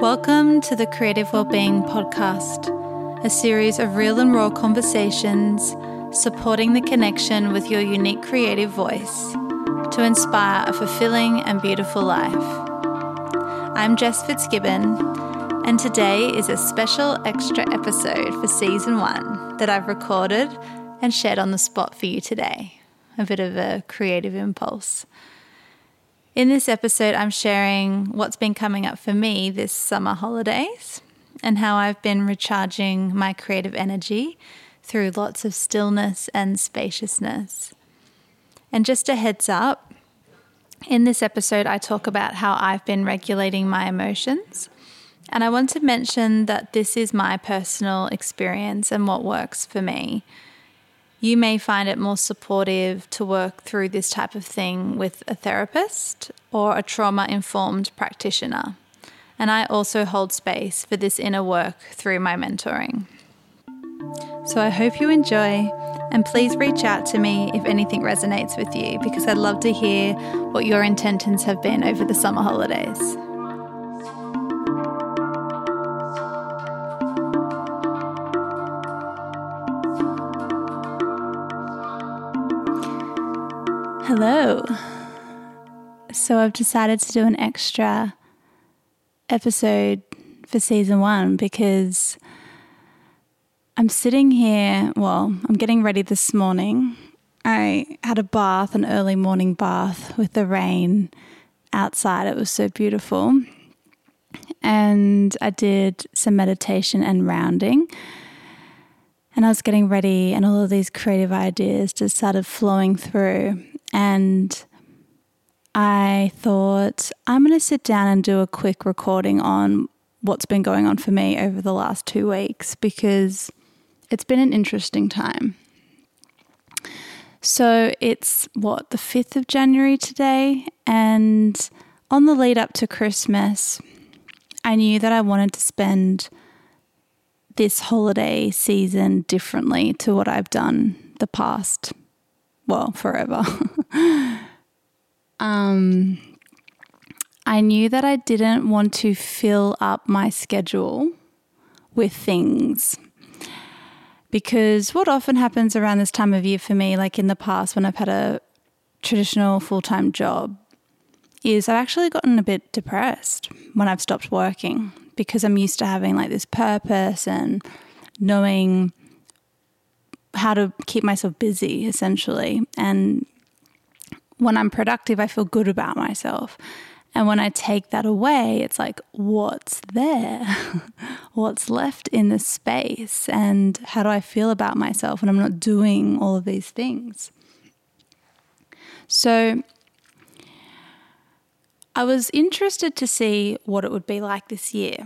Welcome to the Creative Wellbeing Podcast, a series of real and raw conversations supporting the connection with your unique creative voice to inspire a fulfilling and beautiful life. I'm Jess Fitzgibbon, and today is a special extra episode for season one that I've recorded and shared on the spot for you today. A bit of a creative impulse. In this episode, I'm sharing what's been coming up for me this summer holidays and how I've been recharging my creative energy through lots of stillness and spaciousness. And just a heads up, in this episode, I talk about how I've been regulating my emotions. And I want to mention that this is my personal experience and what works for me you may find it more supportive to work through this type of thing with a therapist or a trauma informed practitioner. And I also hold space for this inner work through my mentoring. So I hope you enjoy, and please reach out to me if anything resonates with you because I'd love to hear what your intentions have been over the summer holidays. Hello. So I've decided to do an extra episode for season one because I'm sitting here. Well, I'm getting ready this morning. I had a bath, an early morning bath with the rain outside. It was so beautiful. And I did some meditation and rounding. And I was getting ready, and all of these creative ideas just started flowing through. And I thought, I'm going to sit down and do a quick recording on what's been going on for me over the last two weeks because it's been an interesting time. So it's what, the 5th of January today? And on the lead up to Christmas, I knew that I wanted to spend this holiday season differently to what I've done the past well, forever. um, I knew that I didn't want to fill up my schedule with things. Because what often happens around this time of year for me, like in the past when I've had a traditional full time job, is I've actually gotten a bit depressed when I've stopped working because I'm used to having like this purpose and knowing how to keep myself busy essentially. And when I'm productive, I feel good about myself. And when I take that away, it's like, what's there? what's left in the space? And how do I feel about myself when I'm not doing all of these things? So I was interested to see what it would be like this year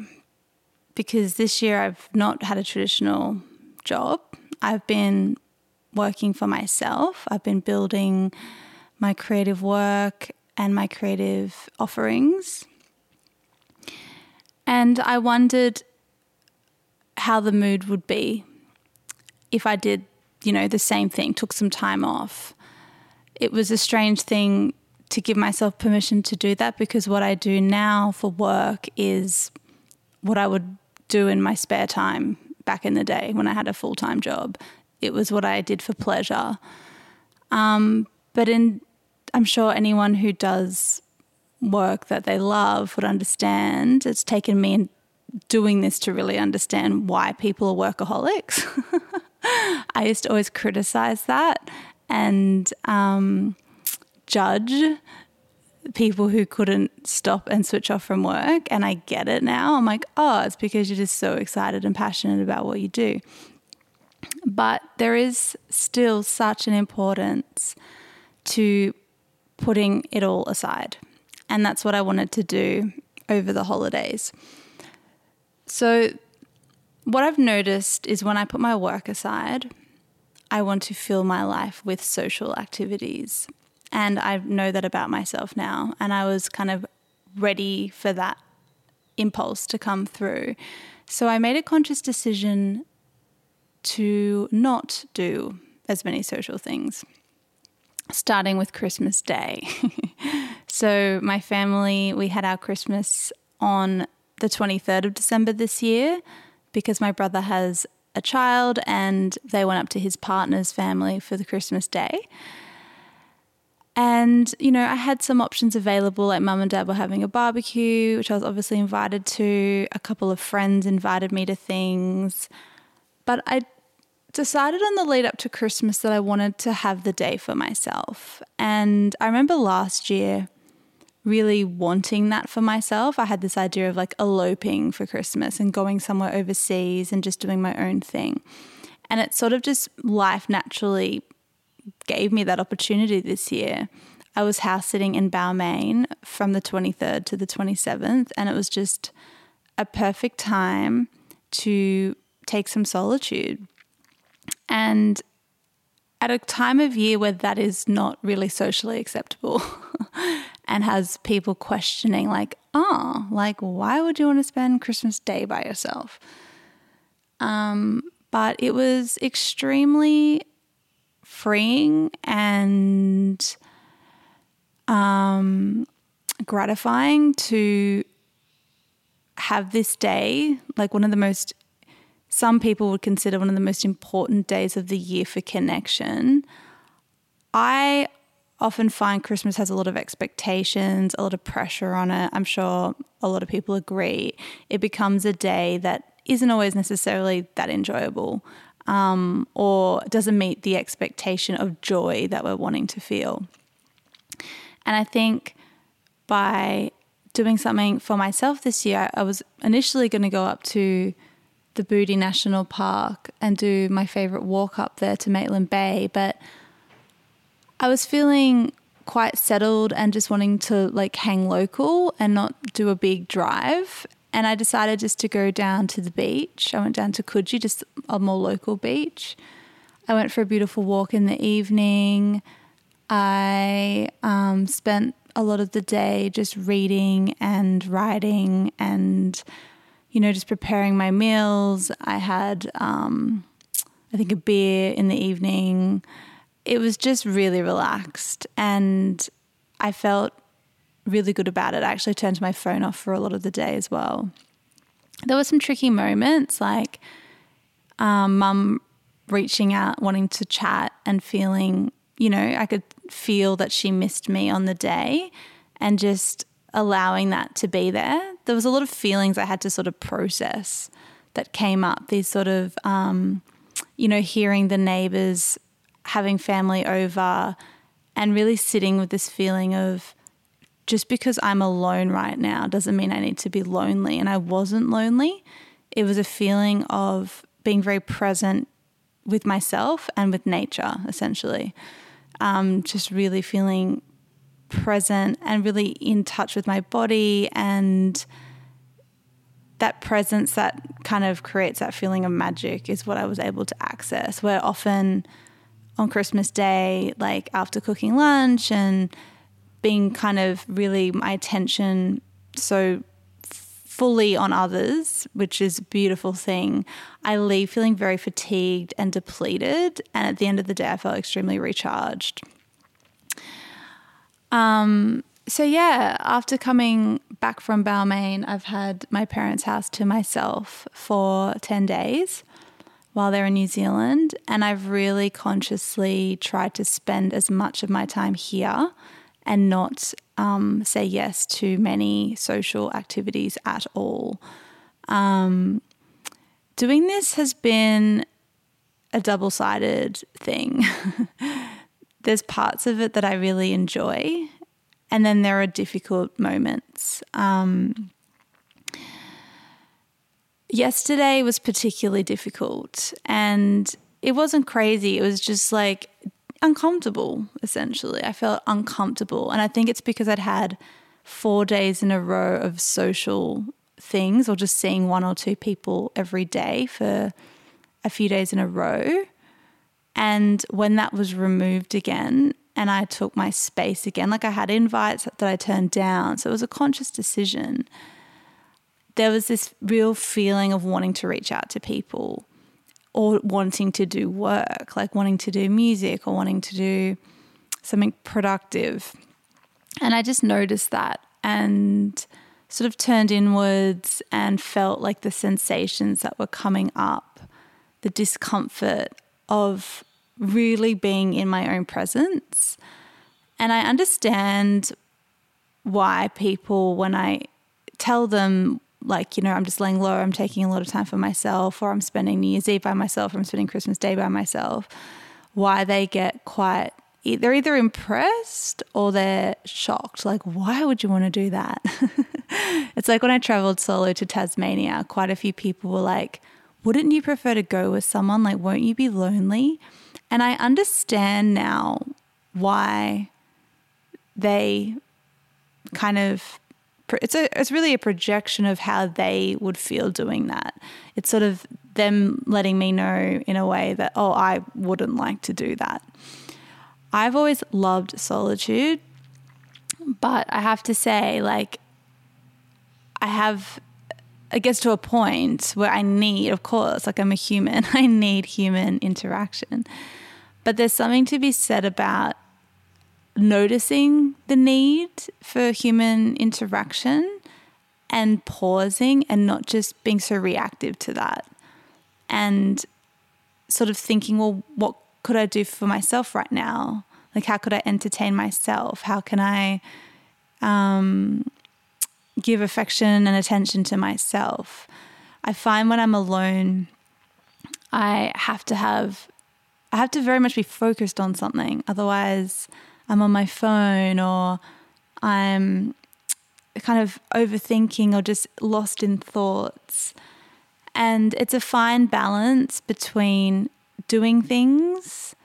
because this year I've not had a traditional job. I've been working for myself, I've been building my creative work and my creative offerings. And I wondered how the mood would be if I did, you know, the same thing, took some time off. It was a strange thing to give myself permission to do that because what I do now for work is what I would do in my spare time back in the day when I had a full time job. It was what I did for pleasure. Um, but in, I'm sure anyone who does work that they love would understand. It's taken me doing this to really understand why people are workaholics. I used to always criticize that and um, judge people who couldn't stop and switch off from work. And I get it now. I'm like, oh, it's because you're just so excited and passionate about what you do. But there is still such an importance to putting it all aside. And that's what I wanted to do over the holidays. So, what I've noticed is when I put my work aside, I want to fill my life with social activities. And I know that about myself now. And I was kind of ready for that impulse to come through. So I made a conscious decision to not do as many social things, starting with Christmas Day. so, my family, we had our Christmas on the 23rd of December this year because my brother has a child and they went up to his partner's family for the Christmas day. And, you know, I had some options available, like mum and dad were having a barbecue, which I was obviously invited to. A couple of friends invited me to things. But I decided on the lead up to Christmas that I wanted to have the day for myself. And I remember last year really wanting that for myself. I had this idea of like eloping for Christmas and going somewhere overseas and just doing my own thing. And it sort of just life naturally gave me that opportunity this year. I was house sitting in Balmain from the 23rd to the 27th, and it was just a perfect time to take some solitude. And at a time of year where that is not really socially acceptable and has people questioning, like, oh, like, why would you want to spend Christmas Day by yourself? Um, but it was extremely freeing and um, gratifying to have this day, like one of the most, some people would consider one of the most important days of the year for connection. I often find Christmas has a lot of expectations, a lot of pressure on it. I'm sure a lot of people agree. It becomes a day that isn't always necessarily that enjoyable um, or doesn't meet the expectation of joy that we're wanting to feel. And I think by doing something for myself this year, I was initially going to go up to the Bouddi National Park and do my favorite walk up there to Maitland Bay, but I was feeling quite settled and just wanting to like hang local and not do a big drive and I decided just to go down to the beach. I went down to Coogee, just a more local beach. I went for a beautiful walk in the evening. I um, spent a lot of the day just reading and writing and, you know, just preparing my meals. I had, um, I think, a beer in the evening. It was just really relaxed. And I felt really good about it. I actually turned my phone off for a lot of the day as well. There were some tricky moments, like um, mum reaching out, wanting to chat, and feeling, you know, I could feel that she missed me on the day and just allowing that to be there. There was a lot of feelings I had to sort of process that came up, these sort of, um, you know, hearing the neighbors having family over and really sitting with this feeling of, just because I'm alone right now doesn't mean I need to be lonely. And I wasn't lonely. It was a feeling of being very present with myself and with nature, essentially. Um, just really feeling present and really in touch with my body and that presence that kind of creates that feeling of magic is what I was able to access. Where often on Christmas Day, like after cooking lunch and being kind of really my attention so fully on others, which is a beautiful thing, I leave feeling very fatigued and depleted. And at the end of the day, I felt extremely recharged. Um, so, yeah, after coming back from Balmain, I've had my parents' house to myself for 10 days while they're in New Zealand. And I've really consciously tried to spend as much of my time here and not um, say yes to many social activities at all. Um, doing this has been a double sided thing. There's parts of it that I really enjoy, and then there are difficult moments. Um, yesterday was particularly difficult, and it wasn't crazy. It was just like uncomfortable, essentially. I felt uncomfortable. And I think it's because I'd had four days in a row of social things or just seeing one or two people every day for a few days in a row. And when that was removed again, and I took my space again, like I had invites that I turned down. So it was a conscious decision. There was this real feeling of wanting to reach out to people or wanting to do work, like wanting to do music or wanting to do something productive. And I just noticed that. And sort of turned inwards and felt like the sensations that were coming up, the discomfort of really being in my own presence. And I understand why people, when I tell them, like, you know, I'm just laying low, I'm taking a lot of time for myself, or I'm spending New Year's Eve by myself, or I'm spending Christmas Day by myself, why they get quite they're either impressed or they're shocked. Like, why would you want to do that? it's like when I traveled solo to Tasmania, quite a few people were like, wouldn't you prefer to go with someone? Like, won't you be lonely? And I understand now why they kind of it's a it's really a projection of how they would feel doing that. It's sort of them letting me know in a way that oh I wouldn't like to do that. I've always loved solitude, but I have to say, like, I have, I guess, to a point where I need, of course, like I'm a human, I need human interaction. But there's something to be said about noticing the need for human interaction and pausing and not just being so reactive to that. And sort of thinking, well, what could I do for myself right now? Like, how could I entertain myself? How can I um, give affection and attention to myself? I find when I'm alone, I have to have, I have to very much be focused on something. Otherwise, I'm on my phone or I'm kind of overthinking or just lost in thoughts. And it's a fine balance between doing things,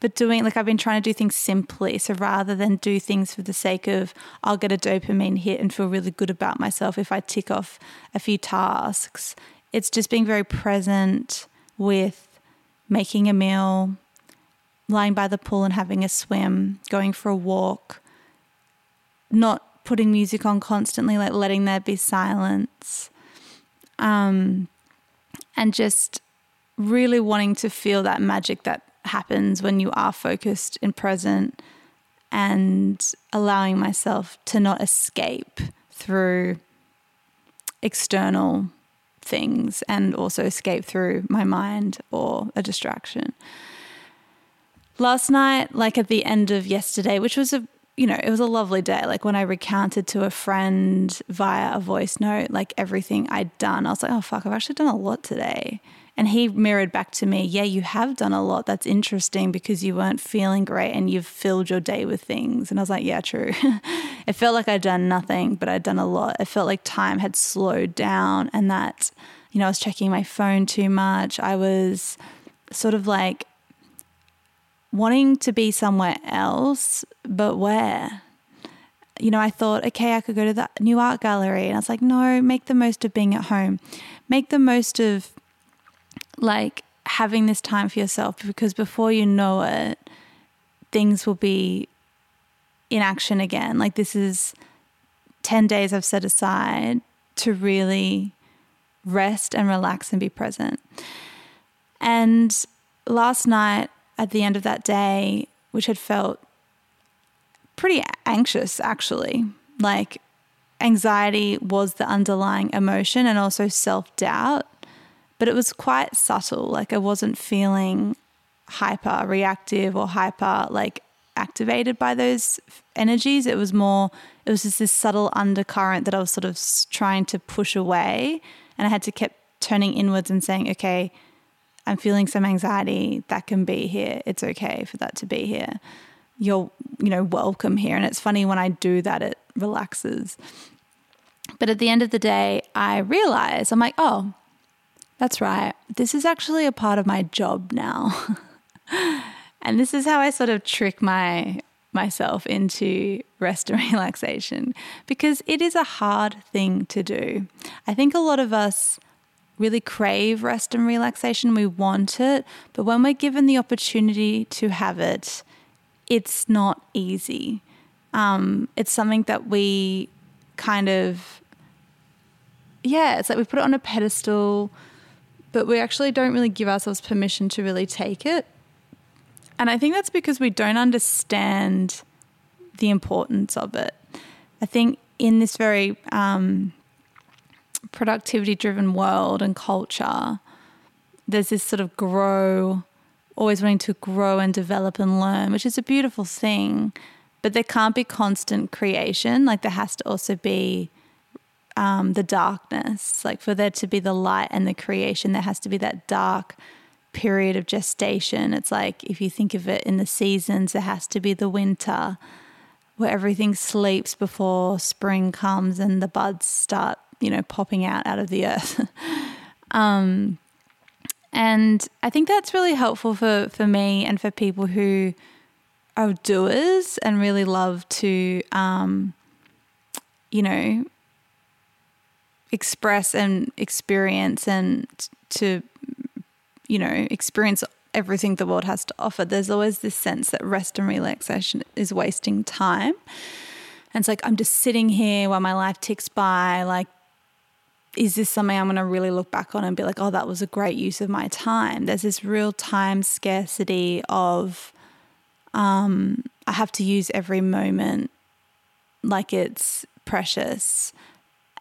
but doing like I've been trying to do things simply. So rather than do things for the sake of I'll get a dopamine hit and feel really good about myself if I tick off a few tasks, it's just being very present with making a meal, lying by the pool and having a swim, going for a walk, not putting music on constantly, like letting there be silence. Um, and just really wanting to feel that magic that happens when you are focused and present and allowing myself to not escape through external things and also escape through my mind or a distraction. Last night, like at the end of yesterday, which was a you know, it was a lovely day. Like when I recounted to a friend via a voice note, like everything I'd done, I was like, oh, fuck, I've actually done a lot today. And he mirrored back to me, yeah, you have done a lot. That's interesting because you weren't feeling great and you've filled your day with things. And I was like, yeah, true. it felt like I'd done nothing, but I'd done a lot. It felt like time had slowed down and that, you know, I was checking my phone too much. I was sort of like wanting to be somewhere else, but where? You know, I thought, okay, I could go to the new art gallery. And I was like, no, make the most of being at home. Make the most of like having this time for yourself because before you know it, things will be in action again. Like this is 10 days I've set aside to really rest and relax and be present. And last night, at the end of that day, which had felt pretty anxious actually, like anxiety was the underlying emotion and also self doubt but it was quite subtle. Like I wasn't feeling hyper reactive or hyper like activated by those energies. It was more, it was just this subtle undercurrent that I was sort of trying to push away. And I had to keep turning inwards and saying, okay, I'm feeling some anxiety. That can be here. It's okay for that to be here. You're, you know, welcome here. And it's funny when I do that, it relaxes. But at the end of the day, I realize I'm like, oh, that's right. This is actually a part of my job now. and this is how I sort of trick my myself into rest and relaxation because it is a hard thing to do. I think a lot of us really crave rest and relaxation. We want it, but when we're given the opportunity to have it, it's not easy. Um, it's something that we kind of, yeah, it's like we put it on a pedestal but we actually don't really give ourselves permission to really take it. And I think that's because we don't understand the importance of it. I think in this very um, productivity driven world and culture, there's this sort of grow, always wanting to grow and develop and learn, which is a beautiful thing. But there can't be constant creation. Like there has to also be um, the darkness. Like for there to be the light and the creation, there has to be that dark period of gestation. It's like if you think of it in the seasons, there has to be the winter where everything sleeps before spring comes and the buds start, you know, popping out out of the earth. um, and I think that's really helpful for, for me and for people who are doers and really love to, um, you know, express and experience and to, you know, experience everything the world has to offer. There's always this sense that rest and relaxation is wasting time. And it's like, I'm just sitting here while my life ticks by, like is this something I'm going to really look back on and be like, oh, that was a great use of my time? There's this real time scarcity of um, I have to use every moment like it's precious.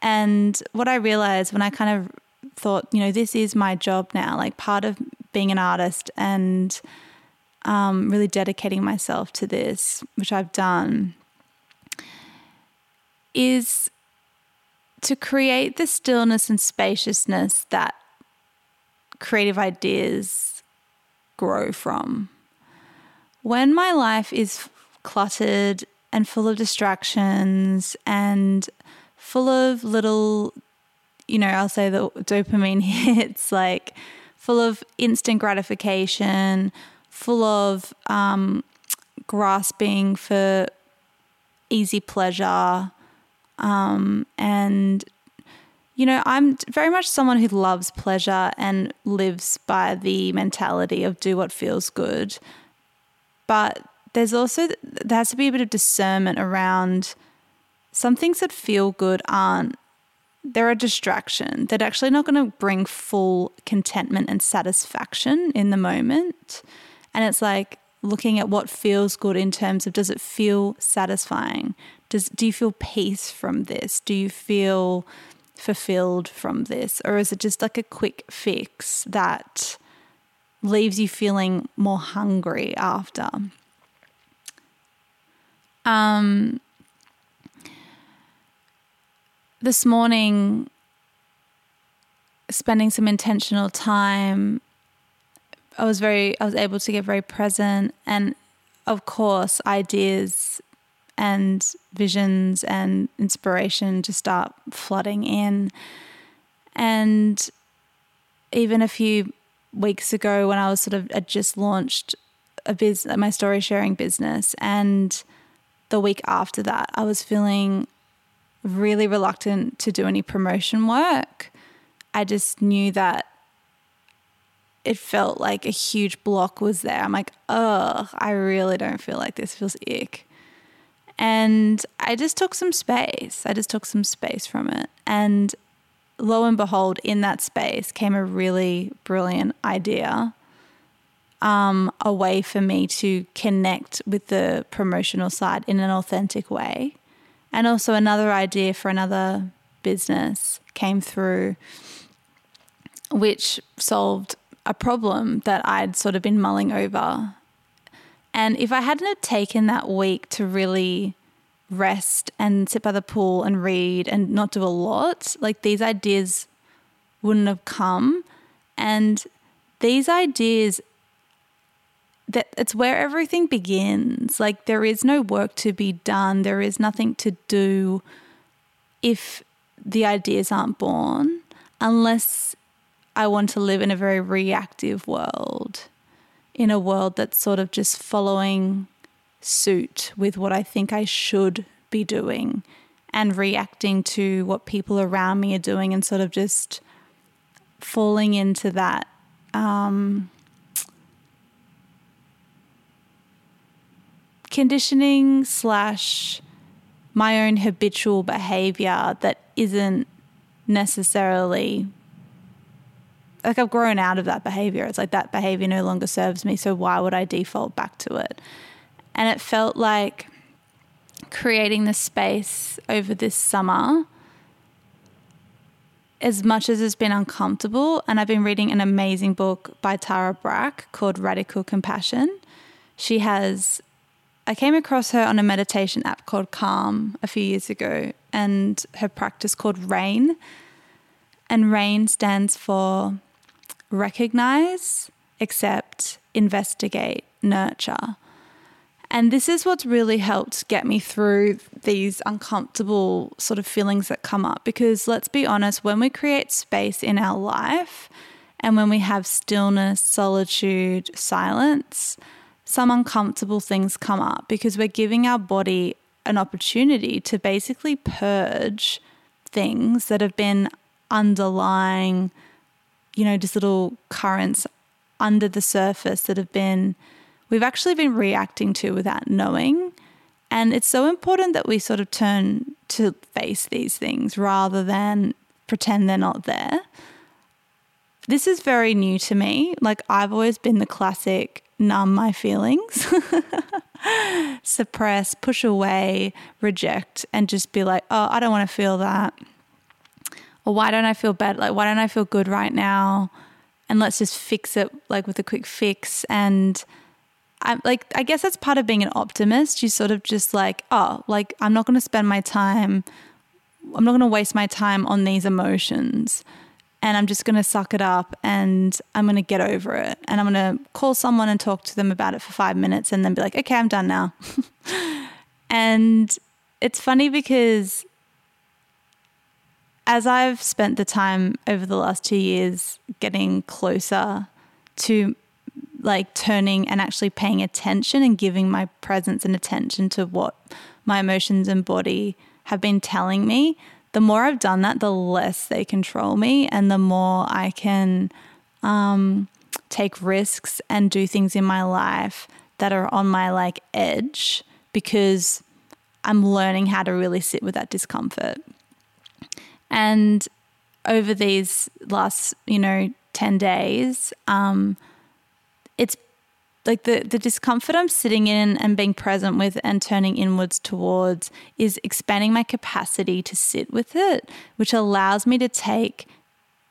And what I realized when I kind of thought, you know, this is my job now, like part of being an artist and um, really dedicating myself to this, which I've done, is to create the stillness and spaciousness that creative ideas grow from. When my life is cluttered and full of distractions and full of little, you know, I'll say the dopamine hits, like full of instant gratification, full of um, grasping for easy pleasure, um, and, you know, I'm very much someone who loves pleasure and lives by the mentality of do what feels good. But there's also, there has to be a bit of discernment around some things that feel good aren't they're a distraction. They're actually not going to bring full contentment and satisfaction in the moment. And it's like looking at what feels good in terms of does it feel satisfying? Does do you feel peace from this? Do you feel fulfilled from this? Or is it just like a quick fix that leaves you feeling more hungry after? Um, this morning, spending some intentional time, I was very, I was able to get very present. And of course, ideas and visions and inspiration to start flooding in. And even a few weeks ago, when I was sort of had just launched a biz, my story sharing business, and the week after that, I was feeling really reluctant to do any promotion work. I just knew that it felt like a huge block was there. I'm like, oh, I really don't feel like this feels ick. And I just took some space. I just took some space from it. And lo and behold, in that space came a really brilliant idea um, a way for me to connect with the promotional side in an authentic way. And also, another idea for another business came through, which solved a problem that I'd sort of been mulling over and if I hadn't have taken that week to really rest and sit by the pool and read and not do a lot, like these ideas wouldn't have come. And these ideas that it's where everything begins. Like there is no work to be done, there is nothing to do if the ideas aren't born, unless I want to live in a very reactive world in a world that's sort of just following suit with what I think I should be doing and reacting to what people around me are doing and sort of just falling into that um, conditioning slash my own habitual behavior that isn't necessarily like I've grown out of that behavior. It's like that behavior no longer serves me. So why would I default back to it? And it felt like creating the space over this summer, as much as it's been uncomfortable, and I've been reading an amazing book by Tara Brach called Radical Compassion. She has, I came across her on a meditation app called Calm a few years ago, and her practice called RAIN. And RAIN stands for recognize, accept, investigate, nurture. And this is what's really helped get me through these uncomfortable sort of feelings that come up. Because let's be honest, when we create space in our life and when we have stillness, solitude, silence, some uncomfortable things come up because we're giving our body an opportunity to basically purge things that have been underlying, you know, just little currents under the surface that have been we've actually been reacting to without knowing. And it's so important that we sort of turn to face these things rather than pretend they're not there. This is very new to me. Like, I've always been the classic numb my feelings, suppress, push away, reject, and just be like, oh, I don't want to feel that. Or why don't I feel bad? Like, why don't I feel good right now? And let's just fix it like with a quick fix and I'm like, I guess that's part of being an optimist. You sort of just like, oh, like I'm not going to spend my time, I'm not going to waste my time on these emotions. And I'm just going to suck it up and I'm going to get over it. And I'm going to call someone and talk to them about it for five minutes and then be like, okay, I'm done now. and it's funny because as I've spent the time over the last two years getting closer to like turning and actually paying attention and giving my presence and attention to what my emotions and body have been telling me, the more I've done that, the less they control me and the more I can um, take risks and do things in my life that are on my like edge because I'm learning how to really sit with that discomfort. And over these last, you know, 10 days, um, it's like the the discomfort I'm sitting in and being present with and turning inwards towards is expanding my capacity to sit with it, which allows me to take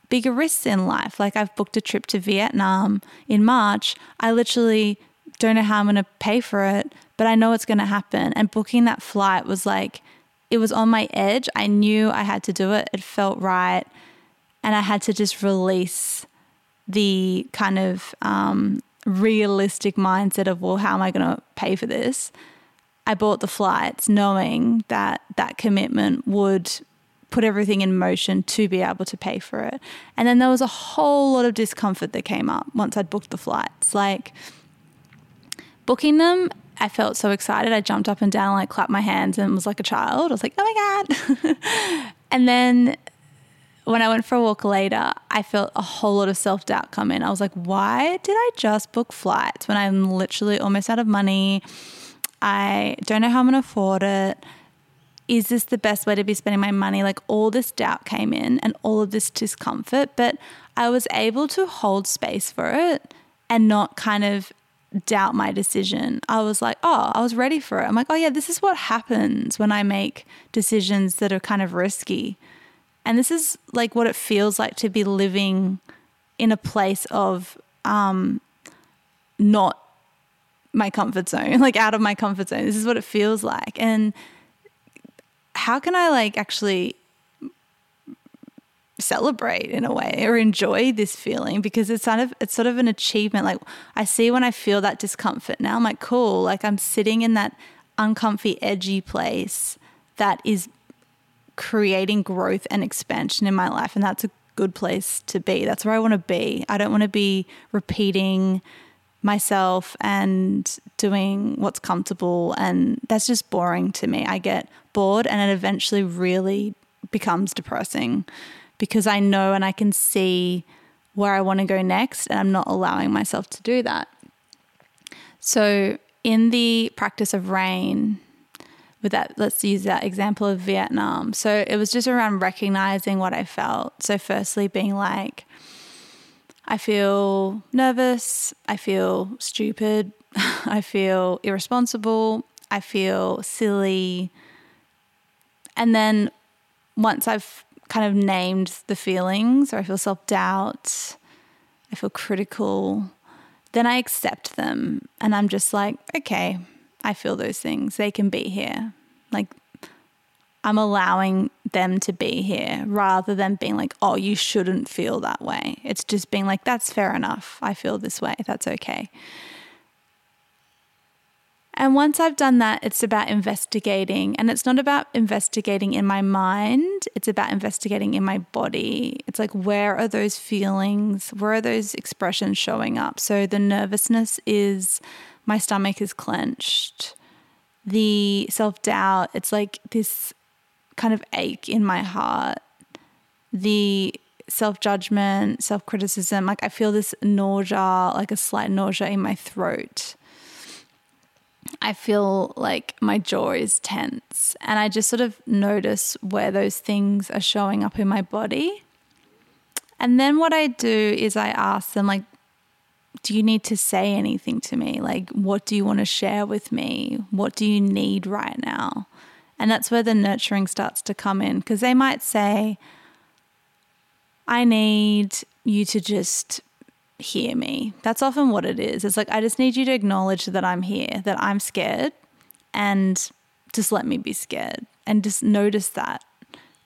bigger risks in life. Like I've booked a trip to Vietnam in March. I literally don't know how I'm going to pay for it, but I know it's going to happen. And booking that flight was like it was on my edge. I knew I had to do it. It felt right. And I had to just release the kind of um, realistic mindset of, well, how am I going to pay for this? I bought the flights knowing that that commitment would put everything in motion to be able to pay for it. And then there was a whole lot of discomfort that came up once I'd booked the flights. Like booking them, I felt so excited. I jumped up and down, like clapped my hands and was like a child. I was like, oh my God. and then when I went for a walk later, I felt a whole lot of self doubt come in. I was like, why did I just book flights when I'm literally almost out of money? I don't know how I'm going to afford it. Is this the best way to be spending my money? Like all this doubt came in and all of this discomfort, but I was able to hold space for it and not kind of doubt my decision. I was like, oh, I was ready for it. I'm like, oh, yeah, this is what happens when I make decisions that are kind of risky. And this is like what it feels like to be living in a place of um, not my comfort zone, like out of my comfort zone. This is what it feels like. And how can I like actually celebrate in a way or enjoy this feeling because it's kind of it's sort of an achievement like i see when i feel that discomfort now i'm like cool like i'm sitting in that uncomfy edgy place that is creating growth and expansion in my life. And that's a good place to be. That's where I want to be. I don't want to be repeating myself and doing what's comfortable. And that's just boring to me. I get bored and it eventually really becomes depressing because I know and I can see where I want to go next. And I'm not allowing myself to do that. So, in the practice of rain, with that, let's use that example of Vietnam. So it was just around recognizing what I felt. So, firstly, being like, I feel nervous, I feel stupid, I feel irresponsible, I feel silly. And then once I've kind of named the feelings, or I feel self doubt, I feel critical, then I accept them. And I'm just like, okay, I feel those things. They can be here. Like, I'm allowing them to be here rather than being like, oh, you shouldn't feel that way. It's just being like, that's fair enough. I feel this way. That's okay. And once I've done that, it's about investigating. And it's not about investigating in my mind, it's about investigating in my body. It's like, where are those feelings? Where are those expressions showing up? So the nervousness is my stomach is clenched. The self doubt, it's like this kind of ache in my heart, the self judgment, self criticism. Like I feel this nausea, like a slight nausea in my throat. I feel like my jaw is tense. And I just sort of notice where those things are showing up in my body. And then what I do is I ask them, like, do you need to say anything to me? Like, what do you want to share with me? What do you need right now? And that's where the nurturing starts to come in because they might say, I need you to just hear me. That's often what it is. It's like, I just need you to acknowledge that I'm here, that I'm scared, and just let me be scared and just notice that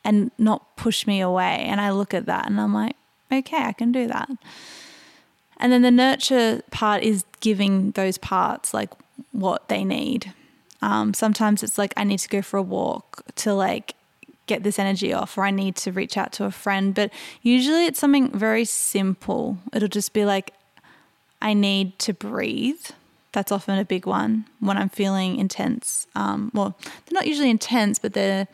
and not push me away. And I look at that and I'm like, okay, I can do that. And then the nurture part is giving those parts like what they need. Um, sometimes it's like I need to go for a walk to like get this energy off, or I need to reach out to a friend. But usually it's something very simple. It'll just be like, I need to breathe. That's often a big one when I'm feeling intense. Um, well, they're not usually intense, but they're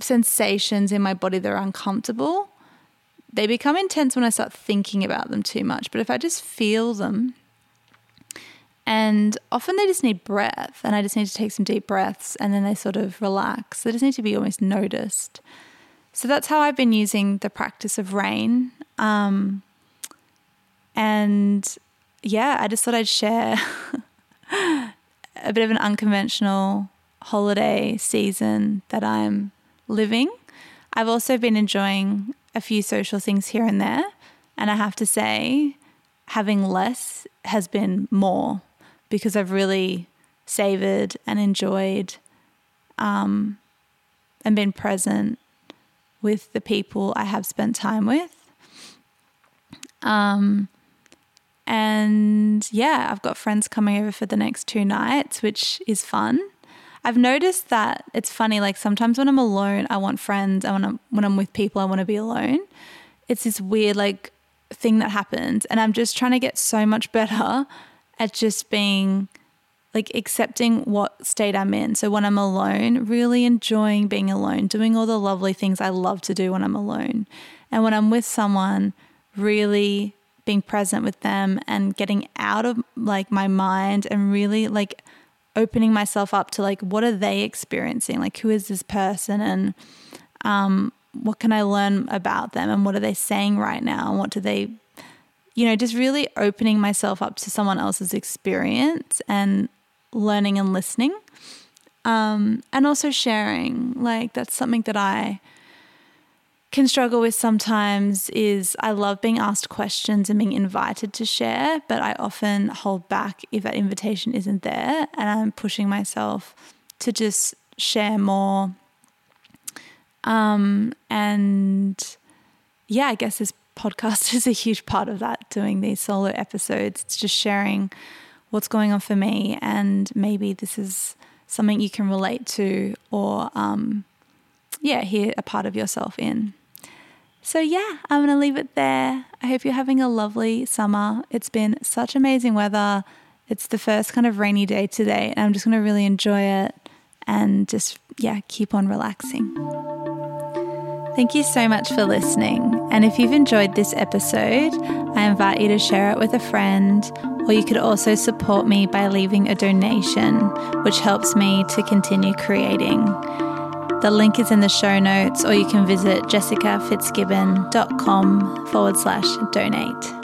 sensations in my body that are uncomfortable. They become intense when I start thinking about them too much. But if I just feel them, and often they just need breath, and I just need to take some deep breaths and then they sort of relax. They just need to be almost noticed. So that's how I've been using the practice of rain. Um, and yeah, I just thought I'd share a bit of an unconventional holiday season that I'm living. I've also been enjoying a few social things here and there. And I have to say, having less has been more because I've really savored and enjoyed um, and been present with the people I have spent time with. Um, and yeah, I've got friends coming over for the next two nights, which is fun. I've noticed that it's funny. Like sometimes when I'm alone, I want friends. I want to, when I'm with people, I want to be alone. It's this weird like thing that happens, and I'm just trying to get so much better at just being like accepting what state I'm in. So when I'm alone, really enjoying being alone, doing all the lovely things I love to do when I'm alone. And when I'm with someone, really being present with them and getting out of like my mind and really like opening myself up to like what are they experiencing? Like who is this person and um what can I learn about them and what are they saying right now and what do they you know, just really opening myself up to someone else's experience and learning and listening. Um, and also sharing. Like, that's something that I can struggle with sometimes is I love being asked questions and being invited to share, but I often hold back if that invitation isn't there and I'm pushing myself to just share more. Um, and yeah, I guess this podcast is a huge part of that, doing these solo episodes. It's just sharing what's going on for me, and maybe this is something you can relate to or, um, yeah, hear a part of yourself in. So, yeah, I'm going to leave it there. I hope you're having a lovely summer. It's been such amazing weather. It's the first kind of rainy day today, and I'm just going to really enjoy it and just, yeah, keep on relaxing. Thank you so much for listening. And if you've enjoyed this episode, I invite you to share it with a friend, or you could also support me by leaving a donation, which helps me to continue creating. The link is in the show notes, or you can visit jessicafitzgibbon.com forward slash donate.